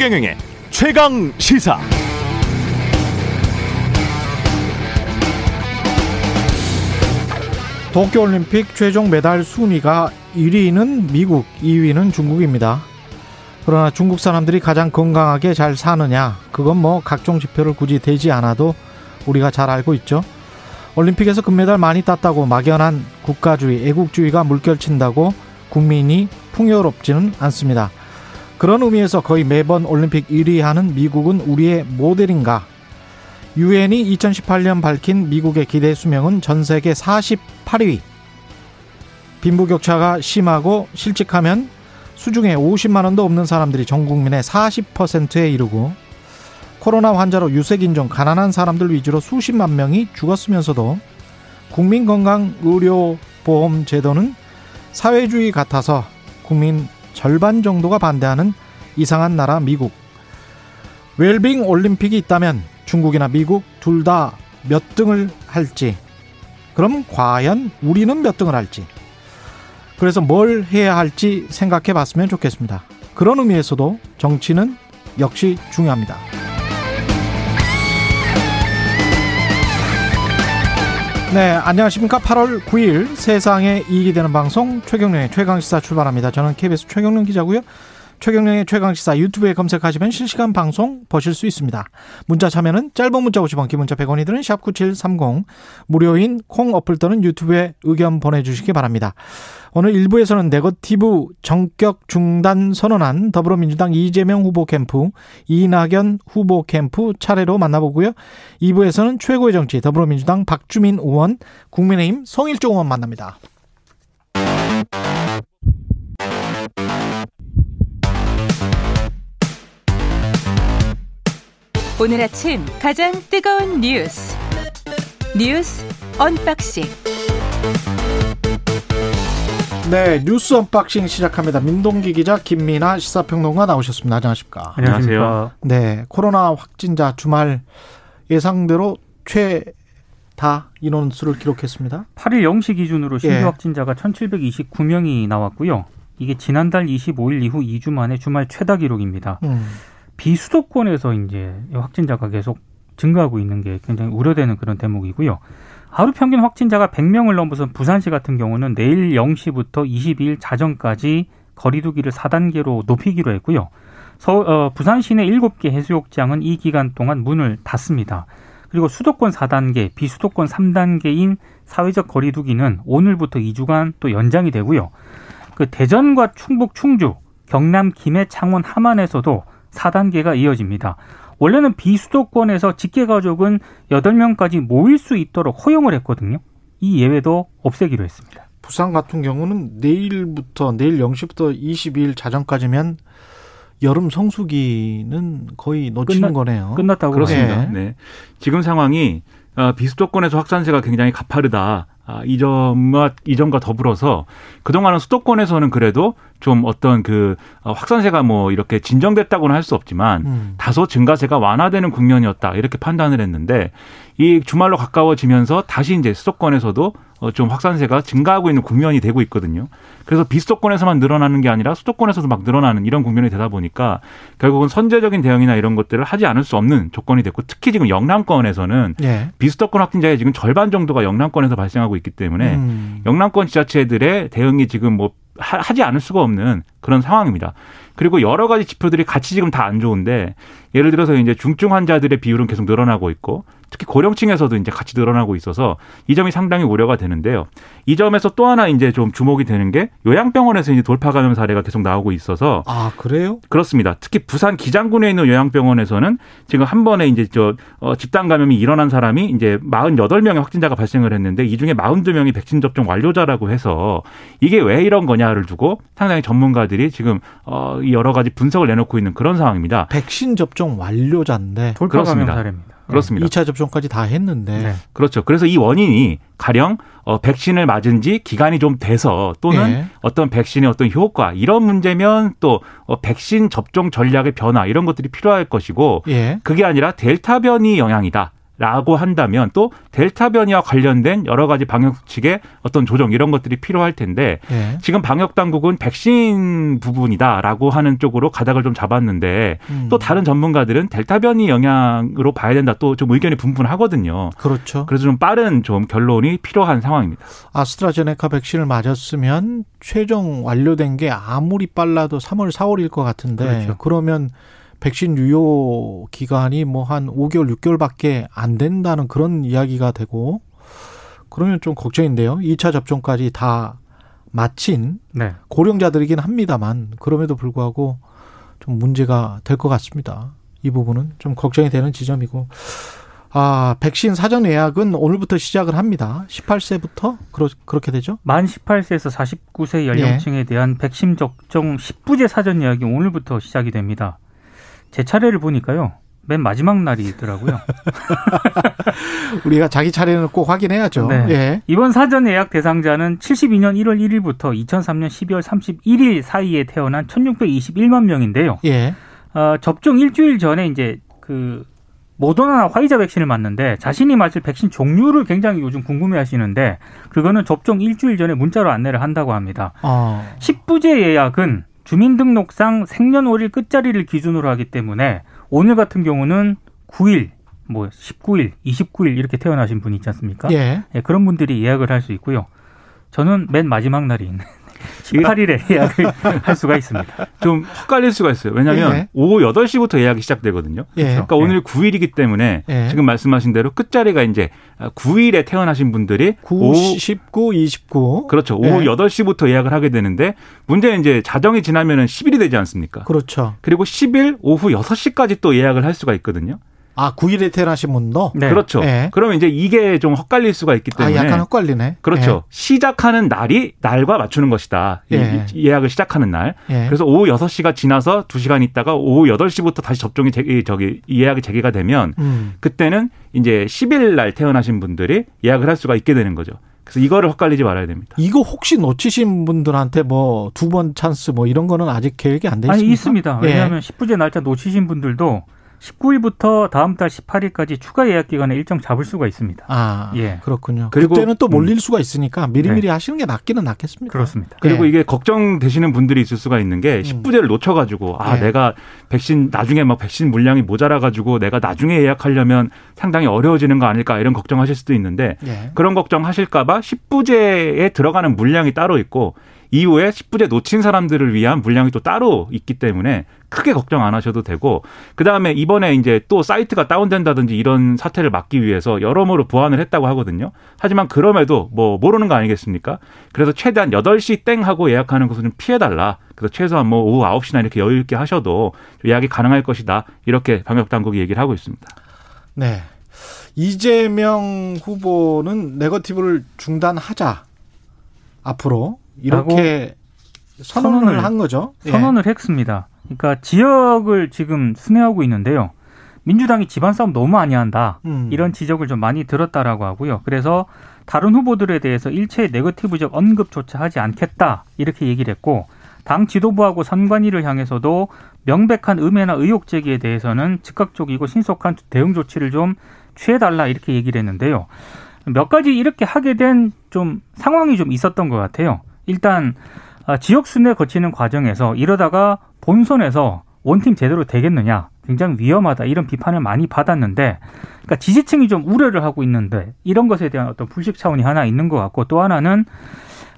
최경영의 최강 시사. 도쿄올림픽 최종 메달 순위가 1위는 미국, 2위는 중국입니다. 그러나 중국 사람들이 가장 건강하게 잘 사느냐, 그건 뭐 각종 지표를 굳이 대지 않아도 우리가 잘 알고 있죠. 올림픽에서 금메달 많이 땄다고 막연한 국가주의, 애국주의가 물결친다고 국민이 풍요롭지는 않습니다. 그런 의미에서 거의 매번 올림픽 1위 하는 미국은 우리의 모델인가? 유엔이 2018년 밝힌 미국의 기대 수명은 전 세계 48위. 빈부격차가 심하고 실직하면 수중에 50만 원도 없는 사람들이 전 국민의 40%에 이르고 코로나 환자로 유색인종 가난한 사람들 위주로 수십만 명이 죽었으면서도 국민건강의료보험 제도는 사회주의 같아서 국민 절반 정도가 반대하는 이상한 나라 미국. 웰빙 올림픽이 있다면 중국이나 미국 둘 다 몇 등을 할지. 그럼 과연 우리는 몇 등을 할지. 그래서 뭘 해야 할지 생각해 봤으면 좋겠습니다. 그런 의미에서도 정치는 역시 중요합니다. 네, 안녕하십니까. 8월 9일 세상에 이익이 되는 방송 최경련의 최강시사 출발합니다. 저는 KBS 최경련 기자고요. 최경련의 최강시사 유튜브에 검색하시면 실시간 방송 보실 수 있습니다. 문자 참여는 짧은 문자 50원, 긴 문자 100원이 드는 샵9730 무료인 콩 어플 또는 유튜브에 의견 보내주시기 바랍니다. 오늘 1부에서는 네거티브 정격 중단 선언한 더불어민주당 이재명 후보 캠프, 이낙연 후보 캠프 차례로 만나보고요. 2부에서는 최고의 정치 더불어민주당 박주민 의원, 국민의힘 성일종 의원 만납니다. 오늘 아침 가장 뜨거운 뉴스 뉴스 언박싱 네, 뉴스 언박싱 시작합니다. 민동기 기자, 김민아 시사평론가 나오셨습니다. 안녕하십니까? 안녕하세요. 네, 코로나 확진자 주말 예상대로 최 다 인원수를 기록했습니다. 8일 0시 기준으로 신규 예. 확진자가 1,729명이 나왔고요. 이게 지난달 25일 이후 2주 만에 주말 최다 기록입니다. 음, 비수도권에서 이제 확진자가 계속 증가하고 있는 게 굉장히 우려되는 그런 대목이고요. 하루 평균 확진자가 100명을 넘어선 부산시 같은 경우는 내일 0시부터 22일 자정까지 거리두기를 4단계로 높이기로 했고요. 서, 어, 부산 시내 7개 해수욕장은 이 기간 동안 문을 닫습니다. 그리고 수도권 4단계, 비수도권 3단계인 사회적 거리두기는 오늘부터 2주간 또 연장이 되고요. 그 대전과 충북 충주, 경남 김해 창원 함안에서도 4단계가 이어집니다. 원래는 비수도권에서 직계가족은 8명까지 모일 수 있도록 허용을 했거든요. 이 예외도 없애기로 했습니다. 부산 같은 경우는 내일부터 내일 0시부터 22일 자정까지면 여름 성수기는 거의 놓치는 끝나- 거네요. 끝났다고 그렇습니다. 네. 네. 지금 상황이 어, 비수도권에서 확산세가 굉장히 가파르다. 아, 이 점과 이 점과 더불어서 그동안은 수도권에서는 그래도 좀 어떤 그 어, 확산세가 뭐 이렇게 진정됐다고는 할 수 없지만 음. 다소 증가세가 완화되는 국면이었다 이렇게 판단을 했는데 이 주말로 가까워지면서 다시 이제 수도권에서도 어, 좀 확산세가 증가하고 있는 국면이 되고 있거든요. 그래서 비수도권에서만 늘어나는 게 아니라 수도권에서도 막 늘어나는 이런 국면이 되다 보니까 결국은 선제적인 대응이나 이런 것들을 하지 않을 수 없는 조건이 됐고 특히 지금 영남권에서는 예. 비수도권 확진자의 지금 절반 정도가 영남권에서 발생하고 있기 때문에 음. 영남권 지자체들의 대응이 지금 뭐 하- 하지 않을 수가 없는 그런 상황입니다. 그리고 여러 가지 지표들이 같이 지금 다 안 좋은데 예를 들어서 이제 중증 환자들의 비율은 계속 늘어나고 있고 특히 고령층에서도 이제 같이 늘어나고 있어서 이 점이 상당히 우려가 되는데요. 이 점에서 또 하나 이제 좀 주목이 되는 게 요양병원에서 이제 돌파 감염 사례가 계속 나오고 있어서 아, 그래요? 그렇습니다. 특히 부산 기장군에 있는 요양병원에서는 지금 한 번에 이제 저 어, 집단 감염이 일어난 사람이 이제 48명의 확진자가 발생을 했는데 이 중에 42명이 백신 접종 완료자라고 해서 이게 왜 이런 거냐를 두고 상당히 전문가들이 지금 어, 이 여러 가지 분석을 내놓고 있는 그런 상황입니다. 백신 접종 완료자인데 돌파 그렇습니다. 감염 사례입니다. 그렇습니다. 2차 접종까지 다 했는데 네. 그렇죠. 그래서 이 원인이 가령 어, 백신을 맞은 지 기간이 좀 돼서 또는 예. 어떤 백신의 어떤 효과 이런 문제면 또 어, 백신 접종 전략의 변화 이런 것들이 필요할 것이고 예. 그게 아니라 델타 변이 영향이다. 라고 한다면 또 델타 변이와 관련된 여러 가지 방역 수칙의 어떤 조정 이런 것들이 필요할 텐데 예. 지금 방역 당국은 백신 부분이다라고 하는 쪽으로 가닥을 좀 잡았는데 음. 또 다른 전문가들은 델타 변이 영향으로 봐야 된다 또 좀 의견이 분분하거든요. 그렇죠. 그래서 좀 빠른 좀 결론이 필요한 상황입니다. 아스트라제네카 백신을 맞았으면 최종 완료된 게 아무리 빨라도 3월, 4월일 것 같은데 그렇죠. 그러면 백신 유효 기간이 뭐 한 5개월, 6개월밖에 안 된다는 그런 이야기가 되고 그러면 좀 걱정인데요. 2차 접종까지 다 마친 네. 고령자들이긴 합니다만 그럼에도 불구하고 좀 문제가 될 것 같습니다. 이 부분은 좀 걱정이 되는 지점이고 아 백신 사전 예약은 오늘부터 시작을 합니다. 18세부터 그러, 그렇게 되죠? 만 18세에서 49세 연령층에 대한 백신 접종 10부제 사전 예약이 오늘부터 시작이 됩니다. 제 차례를 보니까요. 맨 마지막 날이더라고요. 우리가 자기 차례는 꼭 확인해야죠. 네. 예. 이번 사전 예약 대상자는 72년 1월 1일부터 2003년 12월 31일 사이에 태어난 1621만 명인데요. 예. 어, 접종 일주일 전에 이제 그 모더나나 화이자 백신을 맞는데 자신이 맞을 백신 종류를 굉장히 요즘 궁금해 하시는데 그거는 접종 일주일 전에 문자로 안내를 한다고 합니다. 어. 10부제 예약은 주민등록상 생년월일 끝자리를 기준으로 하기 때문에 오늘 같은 경우는 9일, 뭐 19일, 29일 이렇게 태어나신 분이 있지 않습니까? 예. 예, 그런 분들이 예약을 할 수 있고요. 저는 맨 마지막 날인 18일에 예약을 할 수가 있습니다. 좀 헷갈릴 수가 있어요. 왜냐하면 예. 오후 8시부터 예약이 시작되거든요. 예. 그러니까 오늘 9일이기 때문에 예. 지금 말씀하신 대로 끝자리가 이제 9일에 태어나신 분들이 9, 오후 19, 29. 그렇죠. 오후 예. 8시부터 예약을 하게 되는데 문제는 이제 자정이 지나면은 10일이 되지 않습니까? 그렇죠. 그리고 10일 오후 6시까지 또 예약을 할 수가 있거든요. 아, 9일에 태어나신 분도? 네. 그렇죠. 예. 그러면 이제 이게 좀 헛갈릴 수가 있기 아, 때문에 약간 헷갈리네. 그렇죠. 시작하는 날이 날과 맞추는 것이다. 이- 예. 이 예약을 시작하는 날. 예. 그래서 오후 6시가 지나서 2시간 있다가 오후 8시부터 다시 접종이 재, 이- 저기 예약이 재개가 되면 음. 그때는 이제 10일 날 태어나신 분들이 예약을 할 수가 있게 되는 거죠. 그래서 이거를 헷갈리지 말아야 됩니다. 이거 혹시 놓치신 분들한테 뭐 두 번 찬스 뭐 이런 거는 아직 계획이 안 돼 있습니까? 아니 있습니다. 예. 왜냐하면 10부제 날짜 놓치신 분들도 19일부터 다음 달 18일까지 추가 예약 기간에 일정 잡을 수가 있습니다. 아, 예. 그렇군요. 그리고- 그때는 또 몰릴 음. 수가 있으니까 미리미리 하시는 게 낫기는 낫겠습니다. 그렇습니다. 그리고 예. 이게 걱정되시는 분들이 있을 수가 있는 게 10부제를 놓쳐가지고 아 예. 내가 백신 나중에 막 백신 물량이 모자라가지고 내가 나중에 예약하려면 상당히 어려워지는 거 아닐까 이런 걱정하실 수도 있는데 예. 그런 걱정하실까봐 10부제에 들어가는 물량이 따로 있고 이후에 10부제 놓친 사람들을 위한 물량이 또 따로 있기 때문에 크게 걱정 안 하셔도 되고 그 다음에 이번에 이제 또 사이트가 다운된다든지 이런 사태를 막기 위해서 여러모로 보완을 했다고 하거든요. 하지만 그럼에도 뭐 모르는 거 아니겠습니까? 그래서 최대한 8시 땡 하고 예약하는 것은 좀 피해 달라. 그래서 최소한 뭐 오후 9시나 이렇게 여유 있게 하셔도 예약이 가능할 것이다. 이렇게 방역 당국이 얘기를 하고 있습니다. 네. 이재명 후보는 네거티브를 중단하자. 앞으로 이렇게 선언을, 선언을 한 거죠. 예. 선언을 했습니다. 그러니까 지역을 지금 순회하고 있는데요. 민주당이 집안 싸움 너무 많이 한다. 음. 이런 지적을 좀 많이 들었다라고 하고요. 그래서 다른 후보들에 대해서 일체 네거티브적 언급조차 하지 않겠다. 이렇게 얘기를 했고 당 지도부하고 선관위를 향해서도 명백한 음해나 의혹 제기에 대해서는 즉각적이고 신속한 대응 조치를 좀 취해달라 이렇게 얘기를 했는데요. 몇 가지 이렇게 하게 된 좀 상황이 좀 있었던 것 같아요. 일단 아, 지역 순회 거치는 과정에서 이러다가 본선에서 원팀 제대로 되겠느냐 굉장히 위험하다 이런 비판을 많이 받았는데 그러니까 지지층이 좀 우려를 하고 있는데 이런 것에 대한 어떤 불식 차원이 하나 있는 것 같고 또 하나는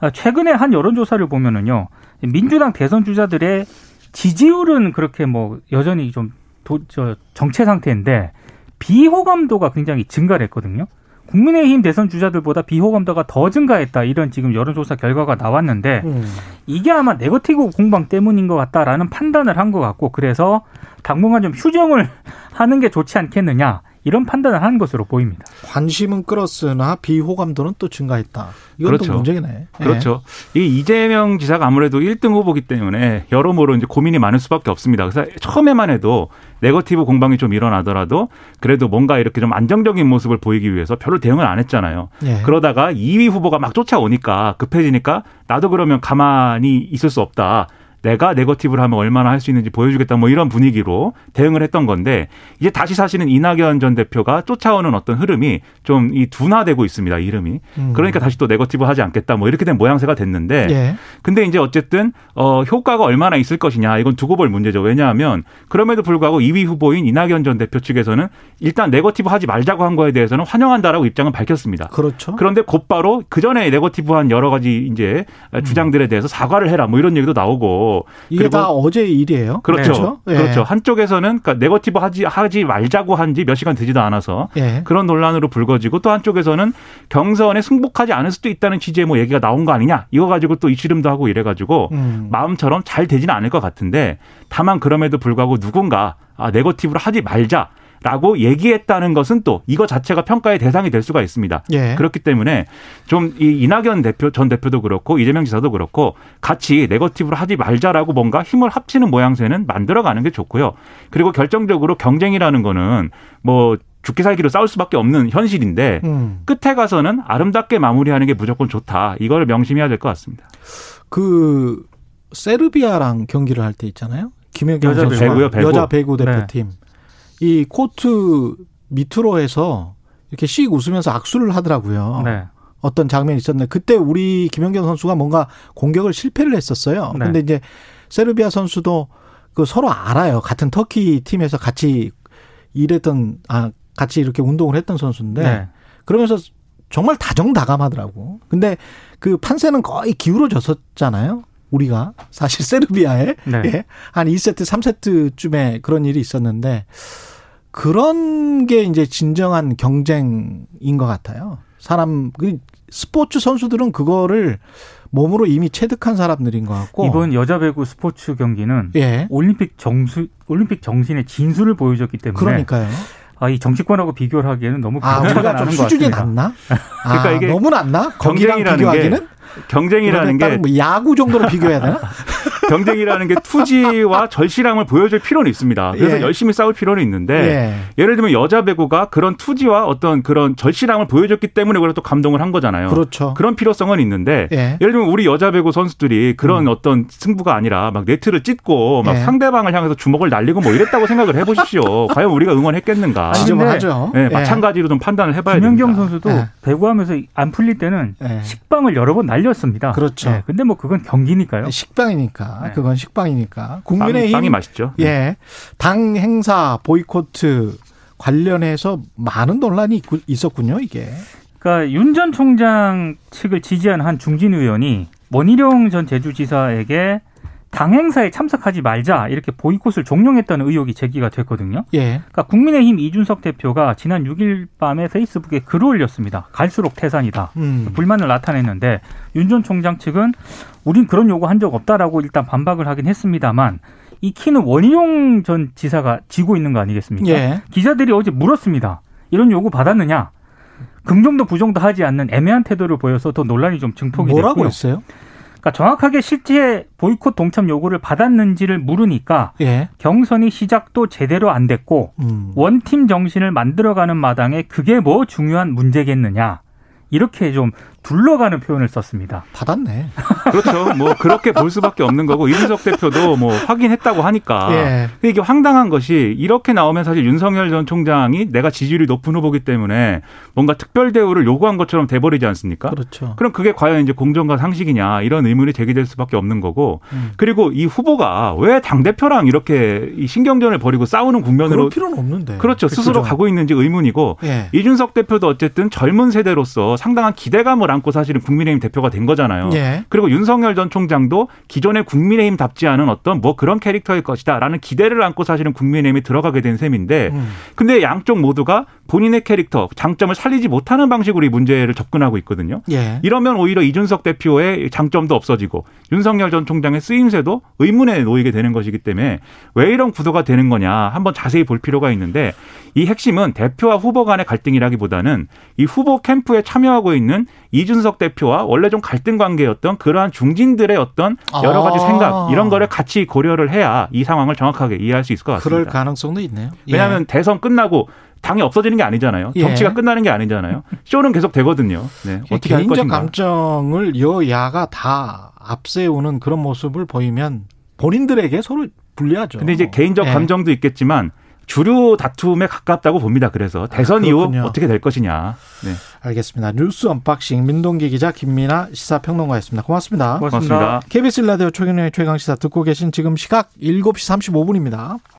아, 최근에 한 여론조사를 보면은요 민주당 대선 주자들의 지지율은 그렇게 뭐 여전히 좀 도, 저, 정체 상태인데 비호감도가 굉장히 증가를 했거든요. 국민의힘 대선 주자들보다 비호감도가 더 증가했다 이런 지금 여론조사 결과가 나왔는데 음. 이게 아마 네거티브 공방 때문인 것 같다라는 판단을 한 것 같고 그래서 당분간 좀 휴정을 하는 게 좋지 않겠느냐 이런 판단을 한 것으로 보입니다. 관심은 끌었으나 비호감도는 또 증가했다. 이건 그렇죠. 또 문제네. 예. 그렇죠. 이 이재명 지사가 아무래도 1등 후보기 때문에 여러모로 이제 고민이 많을 수밖에 없습니다. 그래서 처음에만 해도 네거티브 공방이 좀 일어나더라도 그래도 뭔가 이렇게 좀 안정적인 모습을 보이기 위해서 별로 대응을 안 했잖아요. 예. 그러다가 2위 후보가 막 쫓아오니까 급해지니까 나도 그러면 가만히 있을 수 없다. 내가 네거티브를 하면 얼마나 할 수 있는지 보여주겠다 뭐 이런 분위기로 대응을 했던 건데 이제 다시 사실은 이낙연 전 대표가 쫓아오는 어떤 흐름이 좀 이 둔화되고 있습니다. 이름이. 음. 그러니까 다시 또 네거티브 하지 않겠다 뭐 이렇게 된 모양새가 됐는데 예. 근데 이제 어쨌든 어 효과가 얼마나 있을 것이냐 이건 두고 볼 문제죠. 왜냐하면 그럼에도 불구하고 2위 후보인 이낙연 전 대표 측에서는 일단 네거티브 하지 말자고 한 거에 대해서는 환영한다라고 입장은 밝혔습니다. 그렇죠. 그런데 곧바로 그 전에 네거티브한 여러 가지 이제 주장들에 대해서 사과를 해라 뭐 이런 얘기도 나오고 이게 그리고 다 어제 일이에요. 그렇죠. 예. 그렇죠. 한쪽에서는 그러니까 네거티브 하지 하지 말자고 한 지 몇 시간 되지도 않아서 예. 그런 논란으로 불거지고 또 한쪽에서는 경선에 승복하지 않을 수도 있다는 취지의 뭐 얘기가 나온 거 아니냐 이거 가지고 또 입씨름도 하고 이래 가지고 음. 마음처럼 잘 되지는 않을 것 같은데 다만 그럼에도 불구하고 누군가 아 네거티브를 하지 말자. 라고 얘기했다는 것은 또 이거 자체가 평가의 대상이 될 수가 있습니다. 예. 그렇기 때문에 좀 이 이낙연 대표 전 대표도 그렇고 이재명 지사도 그렇고 같이 네거티브를 하지 말자라고 뭔가 힘을 합치는 모양새는 만들어가는 게 좋고요. 그리고 결정적으로 경쟁이라는 거는 뭐 죽기 살기로 싸울 수밖에 없는 현실인데 음. 끝에 가서는 아름답게 마무리하는 게 무조건 좋다. 이거를 명심해야 될 것 같습니다. 그 세르비아랑 경기를 할 때 있잖아요. 김연경 여자 선수가 배구요, 배구. 여자 배구 네. 대표팀 이 코트 밑으로 해서 이렇게 씩 웃으면서 악수를 하더라고요. 네. 어떤 장면이 있었는데 그때 우리 김연경 선수가 뭔가 공격을 실패를 했었어요. 네. 근데 이제 세르비아 선수도 그 서로 알아요. 같은 터키 팀에서 같이 일했던 아 같이 이렇게 운동을 했던 선수인데 네. 그러면서 정말 다정다감하더라고. 근데 그 판세는 거의 기울어졌었잖아요. 우리가 사실 세르비아에 네. 예, 한 2세트, 3세트쯤에 그런 일이 있었는데 그런 게 이제 진정한 경쟁인 것 같아요. 사람 그 스포츠 선수들은 그거를 몸으로 이미 체득한 사람들인 것 같고 이번 여자 배구 스포츠 경기는 예 올림픽 정수 올림픽 정신의 진수를 보여줬기 때문에 그러니까요. 아, 이 정치권하고 비교를 하기에는 너무 아 우리가 좀것 수준이 같습니다. 낮나? 아, 그러니까 이게 너무 낮나? 거기랑 경쟁이라는 비교하기는 경쟁이라는 게 뭐 야구 정도로 비교해야 되나? 경쟁이라는 게 투지와 절실함을 보여줄 필요는 있습니다. 그래서 예. 열심히 싸울 필요는 있는데 예. 예를 들면 여자 배구가 그런 투지와 어떤 그런 절실함을 보여줬기 때문에 그래 또 감동을 한 거잖아요. 그렇죠. 런 필요성은 있는데 예. 예를 들면 우리 여자 배구 선수들이 그런 어떤 승부가 아니라 막 네트를 찢고 막 예. 상대방을 향해서 주먹을 날리고 뭐 이랬다고 생각을 해보십시오. 과연 우리가 응원했겠는가? 아니, 지적을 근데 하죠. 예, 예. 마찬가지로 좀 판단을 해봐야 김연경 됩니다. 선수도 예. 배구하면서 안 풀릴 때는 예. 식빵을 여러 번 날렸습니다. 그렇죠. 예, 근데 뭐 그건 경기니까요. 식빵이니까 네. 그건 식빵이니까 빵이, 국민의힘 빵이 맛있죠. 예. 당 행사 보이코트 관련해서 많은 논란이 있- 있었군요, 이게. 그러니까 윤 전 총장 측을 지지한 한 중진 의원이 원희룡 전 제주지사에게 당 행사에 참석하지 말자 이렇게 보이콧을 종용했다는 의혹이 제기가 됐거든요. 예. 그러니까 국민의힘 이준석 대표가 지난 6일 밤에 페이스북에 글을 올렸습니다. 갈수록 태산이다. 음. 불만을 나타냈는데 윤 전 총장 측은 우린 그런 요구 한 적 없다라고 일단 반박을 하긴 했습니다만 이 키는 원희룡 전 지사가 지고 있는 거 아니겠습니까? 예. 기자들이 어제 물었습니다. 이런 요구 받았느냐? 긍정도 부정도 하지 않는 애매한 태도를 보여서 더 논란이 좀 증폭이 뭐라고 됐고요. 했어요? 그러니까 정확하게 실제 보이콧 동참 요구를 받았는지를 물으니까 예. 경선이 시작도 제대로 안 됐고 음. 원팀 정신을 만들어가는 마당에 그게 뭐 중요한 문제겠느냐 이렇게 좀 둘러가는 표현을 썼습니다. 받았네. 그렇죠. 뭐 그렇게 볼 수밖에 없는 거고 이준석 대표도 뭐 확인했다고 하니까. 예. 근데 이게 황당한 것이 이렇게 나오면 사실 윤석열 전 총장이 내가 지지율이 높은 후보기 때문에 뭔가 특별 대우를 요구한 것처럼 돼버리지 않습니까? 그렇죠. 그럼 그게 과연 이제 공정과 상식이냐 이런 의문이 제기될 수밖에 없는 거고 음. 그리고 이 후보가 왜 당 대표랑 이렇게 이 신경전을 벌이고 싸우는 국면으로 필요는 없는데. 그렇죠 스스로 그죠? 가고 있는지 의문이고 예. 이준석 대표도 어쨌든 젊은 세대로서 상당한 기대감을 안고 사실은 국민의힘 대표가 된 거잖아요. 예. 그리고 윤석열 전 총장도 기존의 국민의힘답지 않은 어떤 뭐 그런 캐릭터일 것이다라는 기대를 안고 사실은 국민의힘에 들어가게 된 셈인데 음. 근데 양쪽 모두가 본인의 캐릭터, 장점을 살리지 못하는 방식으로 이 문제를 접근하고 있거든요. 예. 이러면 오히려 이준석 대표의 장점도 없어지고 윤석열 전 총장의 쓰임새도 의문에 놓이게 되는 것이기 때문에 왜 이런 구도가 되는 거냐 한번 자세히 볼 필요가 있는데 이 핵심은 대표와 후보 간의 갈등이라기보다는 이 후보 캠프에 참여하고 있는 이준석 대표와 원래 좀 갈등 관계였던 그러한 중진들의 어떤 여러 가지 아. 생각 이런 거를 같이 고려를 해야 이 상황을 정확하게 이해할 수 있을 것 그럴 같습니다. 가능성도 있네요. 예. 왜냐하면 대선 끝나고 당이 없어지는 게 아니잖아요. 예. 정치가 끝나는 게 아니잖아요. 쇼는 계속 되거든요. 네. 어떻게 할 개인적 것인가. 감정을 여야가 다 앞세우는 그런 모습을 보이면 본인들에게 서로 불리하죠. 근데 이제 개인적 예. 감정도 있겠지만 주류 다툼에 가깝다고 봅니다. 그래서 대선 이후 아, 그렇군요. 어떻게 될 것이냐. 네. 알겠습니다. 뉴스 언박싱 민동기 기자 김민아 시사평론가였습니다. 고맙습니다. 고맙습니다. 고맙습니다. KBS 1라디오 최경영의 최강 시사 듣고 계신 지금 시각 7시 35분입니다.